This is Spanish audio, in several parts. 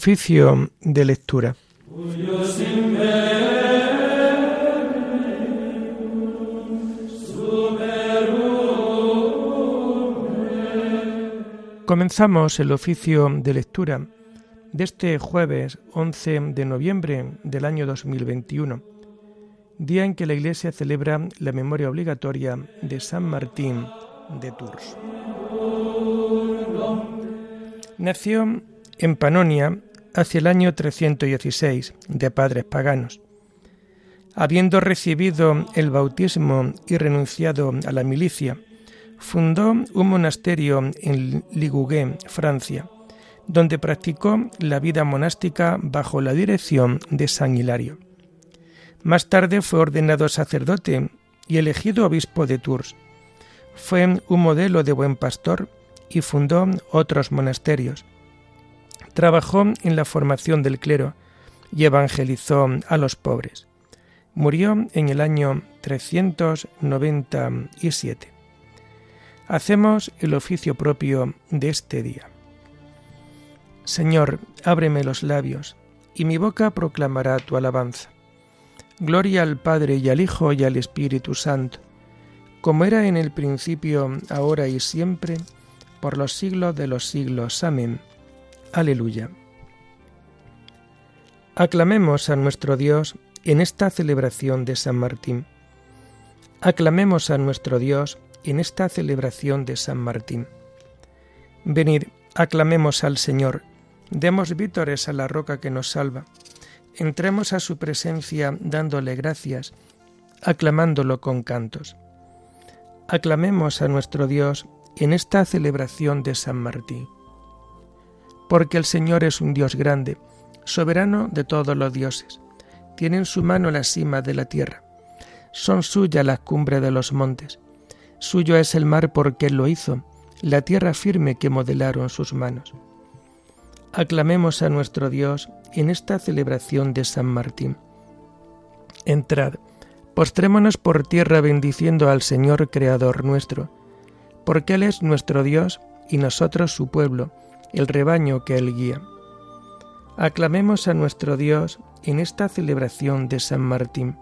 Oficio de lectura. Comenzamos el oficio de lectura de este jueves 11 de noviembre del año 2021, día en que la Iglesia celebra la memoria obligatoria de San Martín de Tours. Nació en Panonia hacia el año 316 de padres paganos. Habiendo recibido el bautismo y renunciado a la milicia, fundó un monasterio en Ligugé, Francia, donde practicó la vida monástica bajo la dirección de San Hilario. Más tarde fue ordenado sacerdote y elegido obispo de Tours. Fue un modelo de buen pastor y fundó otros monasterios. Trabajó en la formación del clero y evangelizó a los pobres. Murió en el año 397. Hacemos el oficio propio de este día. Señor, ábreme los labios, y mi boca proclamará tu alabanza. Gloria al Padre y al Hijo y al Espíritu Santo, como era en el principio, ahora y siempre, por los siglos de los siglos. Amén. Aleluya. Aclamemos a nuestro Dios en esta celebración de San Martín. Aclamemos a nuestro Dios en esta celebración de San Martín. Venid, aclamemos al Señor, demos vítores a la roca que nos salva, entremos a su presencia dándole gracias, aclamándolo con cantos. Aclamemos a nuestro Dios en esta celebración de San Martín porque el Señor es un Dios grande, soberano de todos los dioses. Tiene en su mano la cima de la tierra. Son suyas las cumbres de los montes. Suyo es el mar porque Él lo hizo, la tierra firme que modelaron sus manos. Aclamemos a nuestro Dios en esta celebración de San Martín. Entrad, postrémonos por tierra bendiciendo al Señor Creador nuestro, porque Él es nuestro Dios y nosotros su pueblo, el rebaño que Él guía. Aclamemos a nuestro Dios en esta celebración de San Martín.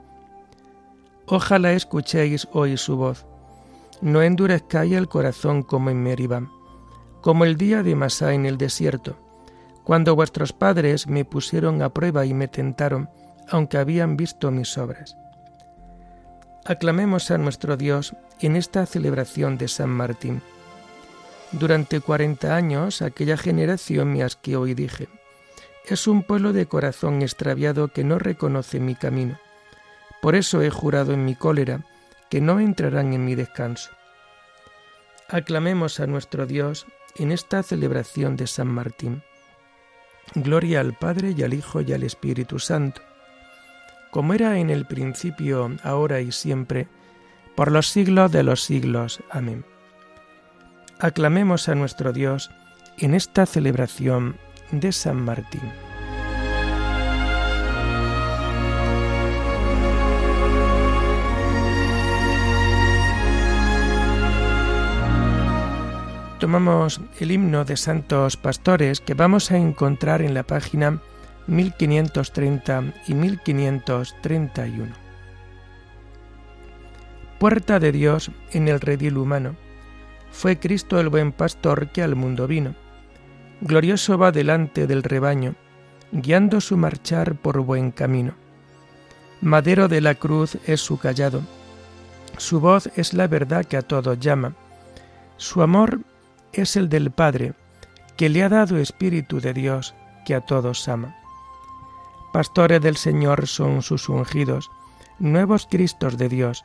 Ojalá escuchéis hoy su voz. No endurezcáis el corazón como en Meribá, como el día de Masá en el desierto, cuando vuestros padres me pusieron a prueba y me tentaron, aunque habían visto mis obras. Aclamemos a nuestro Dios en esta celebración de San Martín. Durante cuarenta años aquella generación me asqueó y dije, es un pueblo de corazón extraviado que no reconoce mi camino. Por eso he jurado en mi cólera que no entrarán en mi descanso. Aclamemos a nuestro Dios en esta celebración de San Martín. Gloria al Padre y al Hijo y al Espíritu Santo, como era en el principio, ahora y siempre, por los siglos de los siglos. Amén aclamemos a nuestro Dios en esta celebración de San Martín. Tomamos el himno de santos pastores que vamos a encontrar en la página 1530 y 1531. Puerta de Dios en el redil humano fue Cristo el buen pastor que al mundo vino. Glorioso va delante del rebaño, guiando su marchar por buen camino. Madero de la cruz es su callado, su voz es la verdad que a todos llama, su amor es el del Padre, que le ha dado Espíritu de Dios, que a todos ama. Pastores del Señor son sus ungidos, nuevos Cristos de Dios,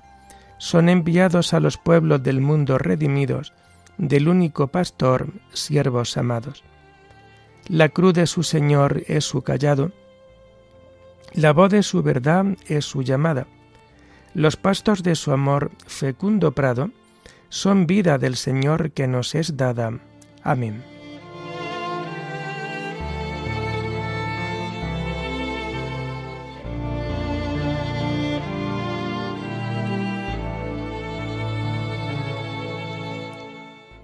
son enviados a los pueblos del mundo redimidos, del único pastor, siervos amados. La cruz de su Señor es su callado, la voz de su verdad es su llamada. Los pastos de su amor, fecundo prado, son vida del Señor que nos es dada. Amén.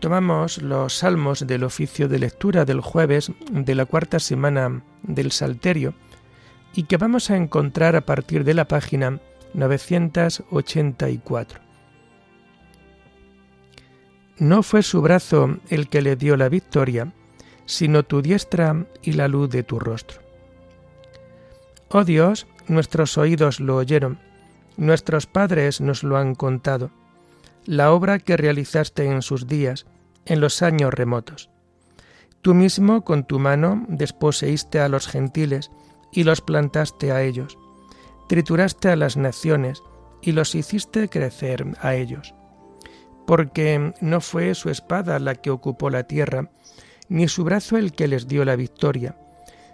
Los salmos del oficio de lectura del jueves de la cuarta semana del Salterio y que vamos a encontrar a partir de la página 984. No fue su brazo el que le dio la victoria, sino tu diestra y la luz de tu rostro. Oh Dios, nuestros oídos lo oyeron, nuestros padres nos lo han contado la obra que realizaste en sus días, en los años remotos. Tú mismo con tu mano desposeíste a los gentiles y los plantaste a ellos, trituraste a las naciones y los hiciste crecer a ellos. Porque no fue su espada la que ocupó la tierra, ni su brazo el que les dio la victoria,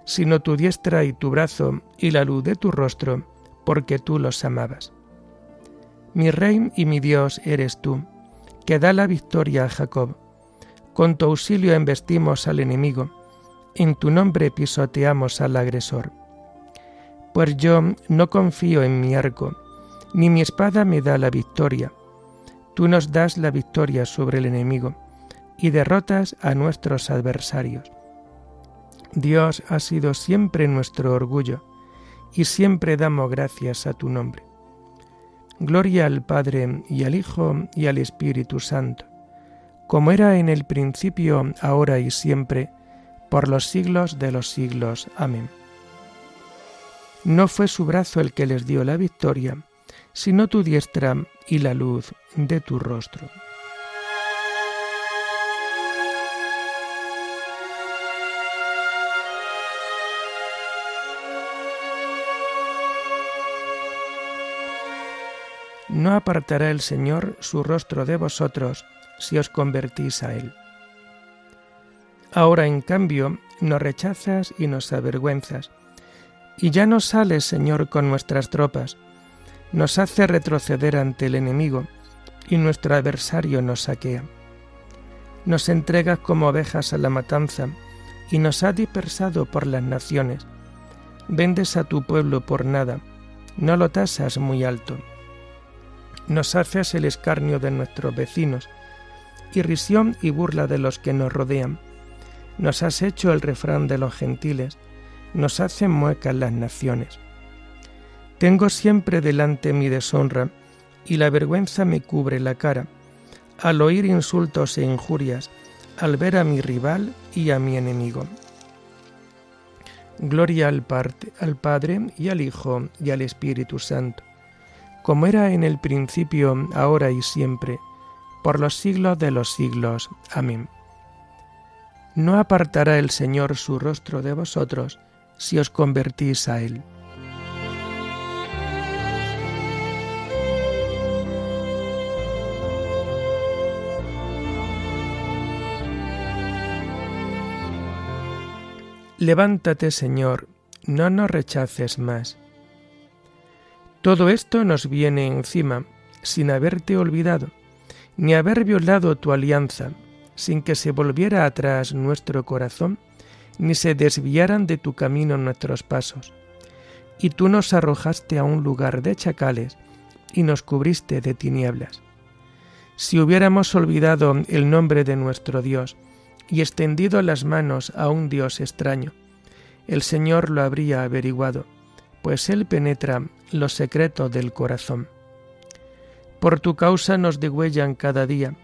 sino tu diestra y tu brazo y la luz de tu rostro, porque tú los amabas. Mi rey y mi Dios eres tú, que da la victoria a Jacob. Con tu auxilio embestimos al enemigo, en tu nombre pisoteamos al agresor. Pues yo no confío en mi arco, ni mi espada me da la victoria. Tú nos das la victoria sobre el enemigo y derrotas a nuestros adversarios. Dios ha sido siempre nuestro orgullo, y siempre damos gracias a tu nombre. Gloria al Padre y al Hijo y al Espíritu Santo, como era en el principio, ahora y siempre, por los siglos de los siglos. Amén. No fue su brazo el que les dio la victoria, sino tu diestra y la luz de tu rostro. No apartará el Señor su rostro de vosotros si os convertís a Él. Ahora, en cambio, nos rechazas y nos avergüenzas, y ya no sales, Señor, con nuestras tropas, nos hace retroceder ante el enemigo, y nuestro adversario nos saquea. Nos entregas como ovejas a la matanza, y nos has dispersado por las naciones. Vendes a tu pueblo por nada, no lo tasas muy alto nos haces el escarnio de nuestros vecinos, irrisión y burla de los que nos rodean. Nos has hecho el refrán de los gentiles, nos hacen muecas las naciones. Tengo siempre delante mi deshonra, y la vergüenza me cubre la cara, al oír insultos e injurias, al ver a mi rival y a mi enemigo. Gloria al, al Padre y al Hijo y al Espíritu Santo como era en el principio, ahora y siempre, por los siglos de los siglos. Amén. No apartará el Señor su rostro de vosotros si os convertís a Él. Levántate, Señor, no nos rechaces más todo esto nos viene encima, sin haberte olvidado, ni haber violado tu alianza, sin que se volviera atrás nuestro corazón, ni se desviaran de tu camino nuestros pasos. Y tú nos arrojaste a un lugar de chacales, y nos cubriste de tinieblas. Si hubiéramos olvidado el nombre de nuestro Dios, y extendido las manos a un Dios extraño, el Señor lo habría averiguado, pues Él penetra los secretos del corazón. Por tu causa nos degüellan cada día,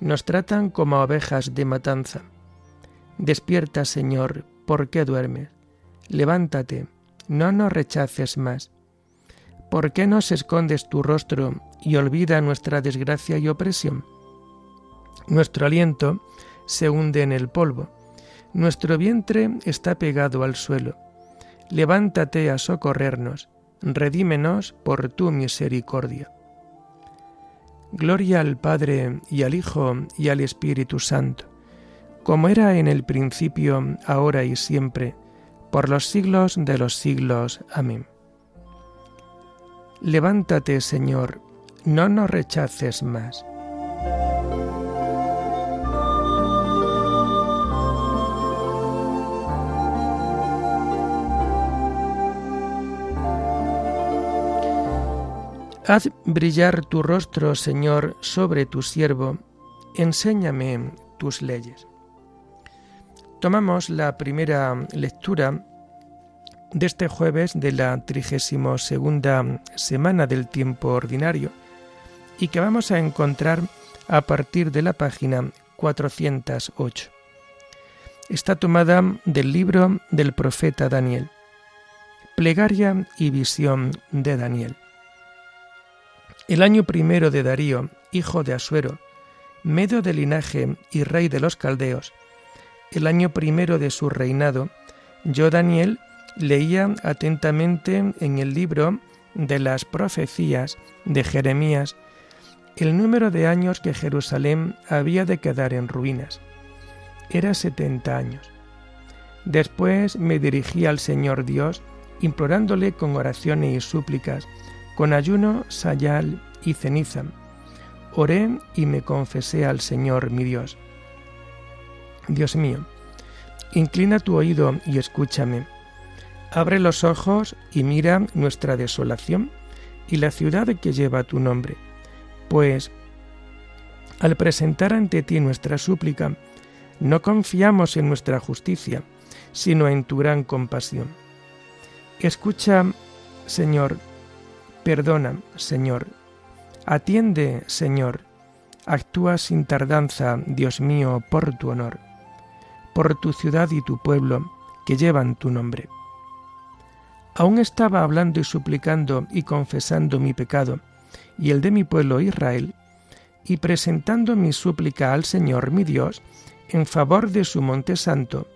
nos tratan como ovejas de matanza. Despierta, Señor, ¿por qué duermes? Levántate, no nos rechaces más. ¿Por qué nos escondes tu rostro y olvida nuestra desgracia y opresión? Nuestro aliento se hunde en el polvo, nuestro vientre está pegado al suelo levántate a socorrernos, redímenos por tu misericordia. Gloria al Padre y al Hijo y al Espíritu Santo, como era en el principio, ahora y siempre, por los siglos de los siglos. Amén. Levántate, Señor, no nos rechaces más. Haz brillar tu rostro, Señor, sobre tu siervo. Enséñame tus leyes. Tomamos la primera lectura de este jueves de la 32 segunda semana del tiempo ordinario y que vamos a encontrar a partir de la página 408. Está tomada del libro del profeta Daniel. Plegaria y visión de Daniel. El año primero de Darío, hijo de Asuero, medio de linaje y rey de los caldeos, el año primero de su reinado, yo, Daniel, leía atentamente en el libro de las profecías de Jeremías el número de años que Jerusalén había de quedar en ruinas. Era setenta años. Después me dirigí al Señor Dios, implorándole con oraciones y súplicas, con ayuno, sayal y ceniza. Oré y me confesé al Señor mi Dios. Dios mío, inclina tu oído y escúchame. Abre los ojos y mira nuestra desolación y la ciudad que lleva tu nombre pues al presentar ante ti nuestra súplica, no confiamos en nuestra justicia, sino en tu gran compasión. Escucha, Señor, perdona, Señor, atiende, Señor, actúa sin tardanza, Dios mío, por tu honor, por tu ciudad y tu pueblo que llevan tu nombre. Aún estaba hablando y suplicando y confesando mi pecado, y el de mi pueblo Israel, y presentando mi súplica al Señor mi Dios en favor de su monte santo,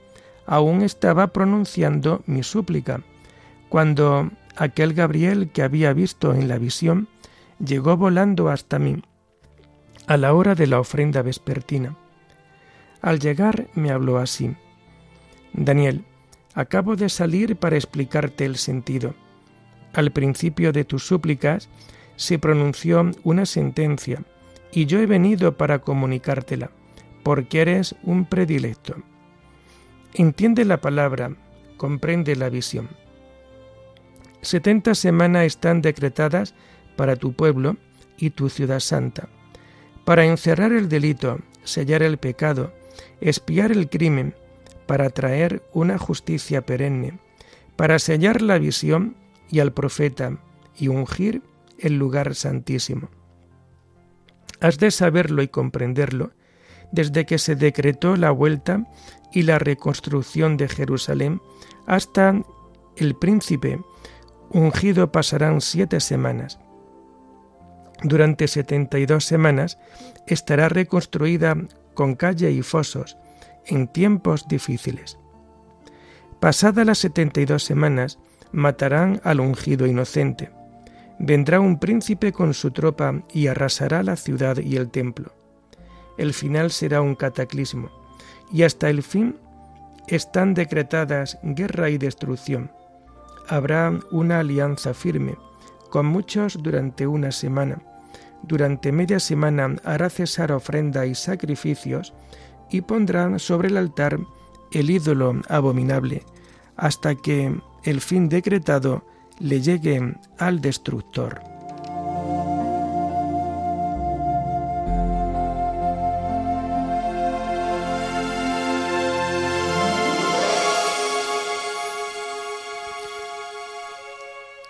aún estaba pronunciando mi súplica, cuando aquel Gabriel que había visto en la visión llegó volando hasta mí, a la hora de la ofrenda vespertina. Al llegar me habló así, Daniel, acabo de salir para explicarte el sentido. Al principio de tus súplicas se pronunció una sentencia, y yo he venido para comunicártela, porque eres un predilecto. Entiende la palabra, comprende la visión. Setenta semanas están decretadas para tu pueblo y tu ciudad santa, para encerrar el delito, sellar el pecado, espiar el crimen, para traer una justicia perenne, para sellar la visión y al profeta, y ungir el lugar santísimo. Has de saberlo y comprenderlo desde que se decretó la vuelta y la reconstrucción de Jerusalén hasta el príncipe ungido pasarán siete semanas. Durante setenta y dos semanas estará reconstruida con calle y fosos en tiempos difíciles. Pasadas las setenta y dos semanas, matarán al ungido inocente Vendrá un príncipe con su tropa y arrasará la ciudad y el templo. El final será un cataclismo, y hasta el fin están decretadas guerra y destrucción. Habrá una alianza firme, con muchos durante una semana. Durante media semana hará cesar ofrenda y sacrificios, y pondrán sobre el altar el ídolo abominable, hasta que el fin decretado le llegue al destructor.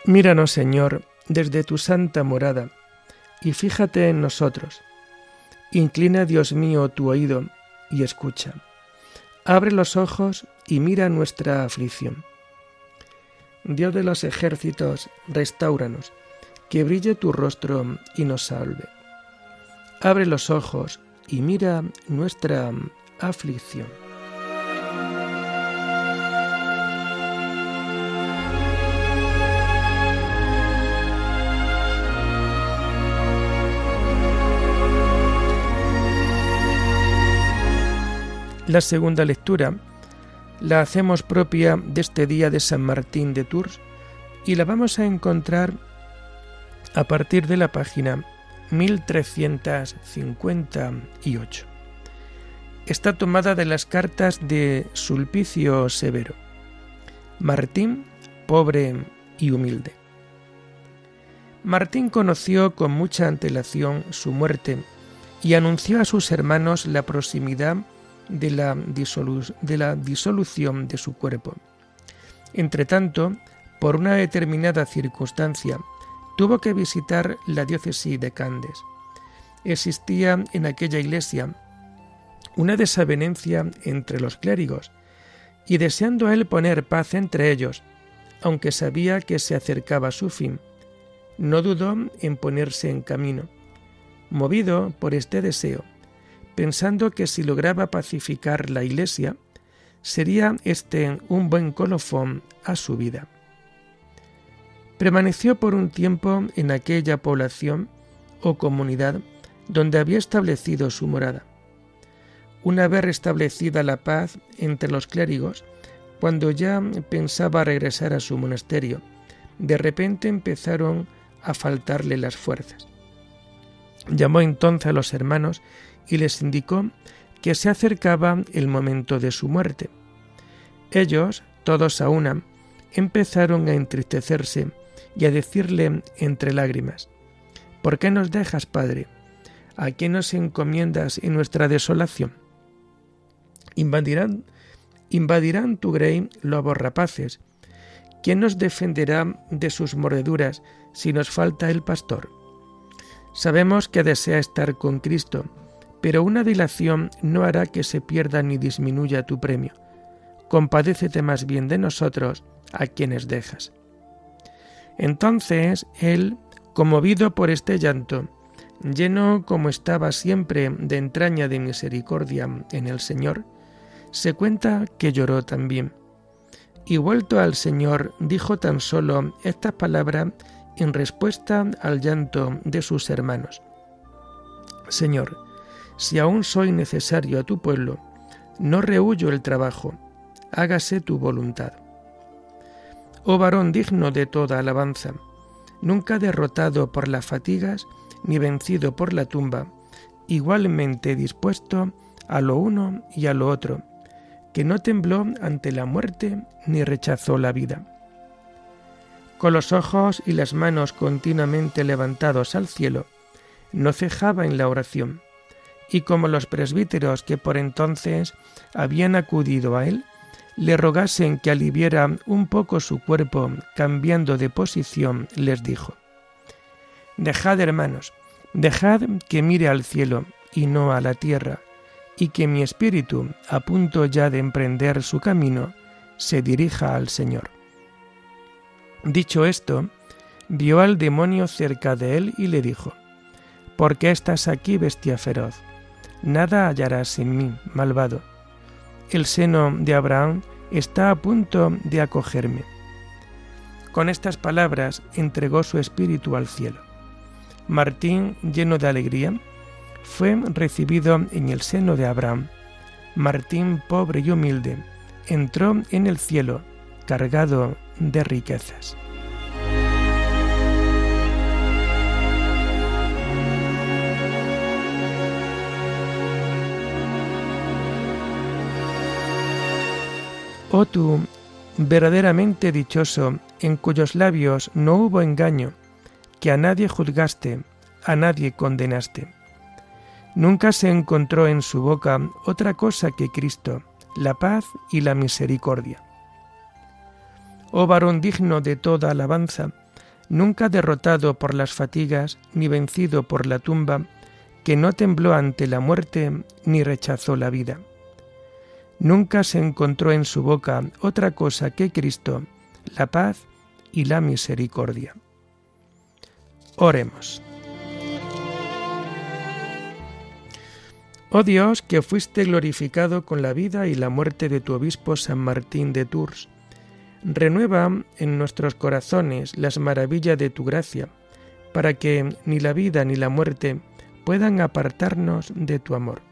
Míranos, Señor, desde tu santa morada, y fíjate en nosotros. Inclina, Dios mío, tu oído y escucha. Abre los ojos y mira nuestra aflicción Dios de los ejércitos, restauranos, que brille tu rostro y nos salve. Abre los ojos y mira nuestra aflicción. La segunda lectura la hacemos propia de este día de San Martín de Tours y la vamos a encontrar a partir de la página 1358. Está tomada de las cartas de Sulpicio Severo. Martín, pobre y humilde. Martín conoció con mucha antelación su muerte y anunció a sus hermanos la proximidad de la, de la disolución de su cuerpo. Entretanto, por una determinada circunstancia, tuvo que visitar la diócesis de Candes. Existía en aquella iglesia una desavenencia entre los clérigos, y deseando él poner paz entre ellos, aunque sabía que se acercaba su fin, no dudó en ponerse en camino. Movido por este deseo, pensando que si lograba pacificar la iglesia, sería este un buen colofón a su vida. Permaneció por un tiempo en aquella población o comunidad donde había establecido su morada. Una vez restablecida la paz entre los clérigos, cuando ya pensaba regresar a su monasterio, de repente empezaron a faltarle las fuerzas. Llamó entonces a los hermanos y les indicó que se acercaba el momento de su muerte. Ellos, todos a una, empezaron a entristecerse y a decirle entre lágrimas, ¿Por qué nos dejas, Padre? ¿A quién nos encomiendas en nuestra desolación? Invadirán, invadirán tu grey lobos rapaces. ¿Quién nos defenderá de sus mordeduras si nos falta el pastor? Sabemos que desea estar con Cristo, pero una dilación no hará que se pierda ni disminuya tu premio. Compadécete más bien de nosotros, a quienes dejas. Entonces él, conmovido por este llanto, lleno como estaba siempre de entraña de misericordia en el Señor, se cuenta que lloró también. Y vuelto al Señor, dijo tan solo estas palabras en respuesta al llanto de sus hermanos. Señor, si aún soy necesario a tu pueblo, no rehuyo el trabajo, hágase tu voluntad. Oh varón digno de toda alabanza, nunca derrotado por las fatigas ni vencido por la tumba, igualmente dispuesto a lo uno y a lo otro, que no tembló ante la muerte ni rechazó la vida. Con los ojos y las manos continuamente levantados al cielo, no cejaba en la oración, y como los presbíteros que por entonces habían acudido a él, le rogasen que aliviara un poco su cuerpo cambiando de posición, les dijo, Dejad, hermanos, dejad que mire al cielo y no a la tierra, y que mi espíritu, a punto ya de emprender su camino, se dirija al Señor. Dicho esto, vio al demonio cerca de él y le dijo, ¿Por qué estás aquí, bestia feroz? Nada hallarás en mí, malvado. El seno de Abraham está a punto de acogerme. Con estas palabras entregó su espíritu al cielo. Martín, lleno de alegría, fue recibido en el seno de Abraham. Martín, pobre y humilde, entró en el cielo cargado de riquezas. Oh tú, verdaderamente dichoso, en cuyos labios no hubo engaño, que a nadie juzgaste, a nadie condenaste. Nunca se encontró en su boca otra cosa que Cristo, la paz y la misericordia. Oh varón digno de toda alabanza, nunca derrotado por las fatigas ni vencido por la tumba, que no tembló ante la muerte ni rechazó la vida nunca se encontró en su boca otra cosa que Cristo, la paz y la misericordia. Oremos. Oh Dios, que fuiste glorificado con la vida y la muerte de tu obispo San Martín de Tours, renueva en nuestros corazones las maravillas de tu gracia, para que ni la vida ni la muerte puedan apartarnos de tu amor